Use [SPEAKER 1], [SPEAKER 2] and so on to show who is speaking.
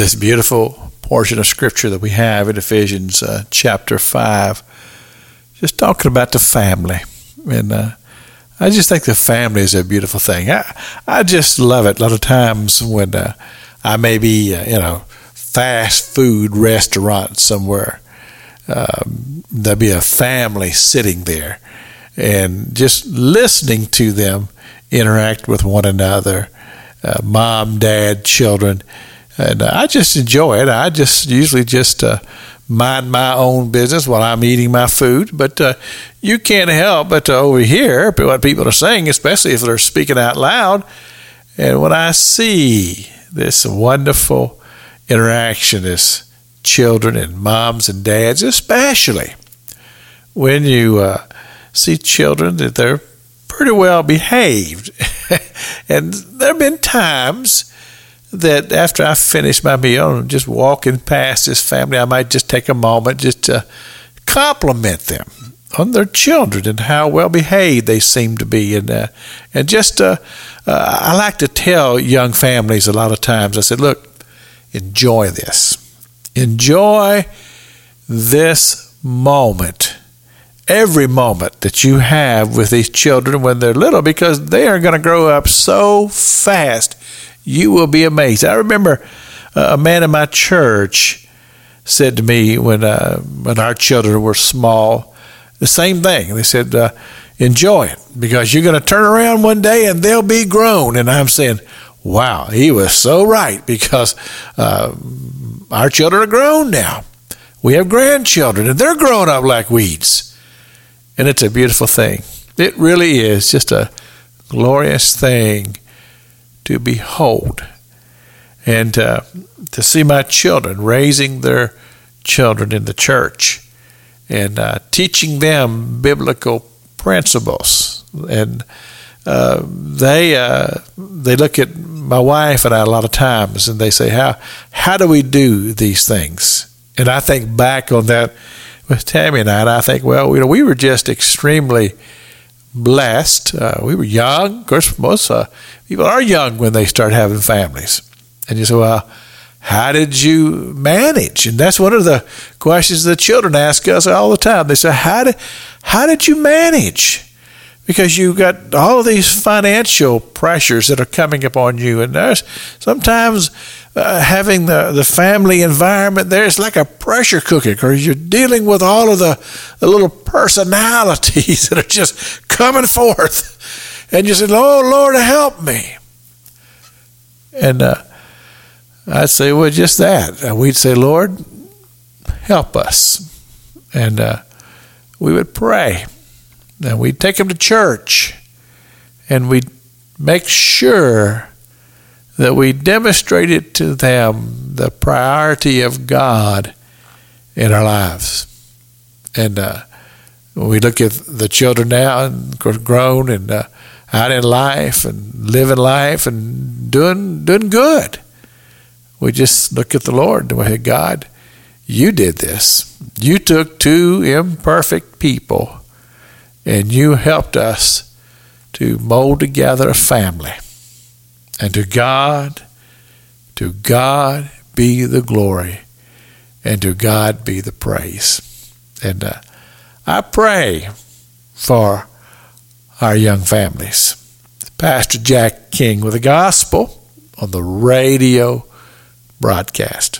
[SPEAKER 1] this beautiful portion of scripture that we have in Ephesians uh, chapter 5, just talking about the family. And uh, I just think the family is a beautiful thing. I, I just love it. A lot of times when uh, I may be, uh, you know, fast food restaurant somewhere, um, there'll be a family sitting there and just listening to them interact with one another, uh, mom, dad, children. And uh, I just enjoy it. I just usually just uh, mind my own business while I'm eating my food. But uh, you can't help but to overhear what people are saying, especially if they're speaking out loud. And when I see this wonderful interaction as children and moms and dads, especially when you uh, see children that they're pretty well behaved. and there have been times that after I finish my meal, and just walking past this family, I might just take a moment just to compliment them on their children and how well behaved they seem to be, and uh, and just uh, uh, I like to tell young families a lot of times. I said, look, enjoy this, enjoy this moment every moment that you have with these children when they're little because they are going to grow up so fast. You will be amazed. I remember uh, a man in my church said to me when uh, when our children were small, the same thing. They said, uh, "Enjoy it because you're going to turn around one day and they'll be grown." And I'm saying, "Wow, he was so right because uh, our children are grown now. We have grandchildren and they're growing up like weeds." And it's a beautiful thing. It really is just a glorious thing to behold. And uh, to see my children raising their children in the church and uh, teaching them biblical principles. And uh, they uh, they look at my wife and I a lot of times, and they say, "How how do we do these things?" And I think back on that with Tammy and I, and I think, well, you know, we were just extremely blessed. Uh, we were young. Of course, most uh, people are young when they start having families. And you say, well, how did you manage? And that's one of the questions the children ask us all the time. They say, how did, how did you manage? Because you've got all of these financial pressures that are coming upon you. And there's sometimes uh, having the, the family environment there is like a pressure cooker because you're dealing with all of the, the little personalities that are just coming forth. And you say, Oh, Lord, help me. And uh, I'd say, Well, just that. And we'd say, Lord, help us. And uh, we would pray and we'd take them to church and we'd make sure that we demonstrated to them the priority of God in our lives. And uh, we look at the children now and grown and uh, out in life and living life and doing doing good. We just look at the Lord and we say, God, you did this. You took two imperfect people and you helped us to mold together a family. And to God, to God be the glory, and to God be the praise. And uh, I pray for our young families. Pastor Jack King with the gospel on the radio broadcast.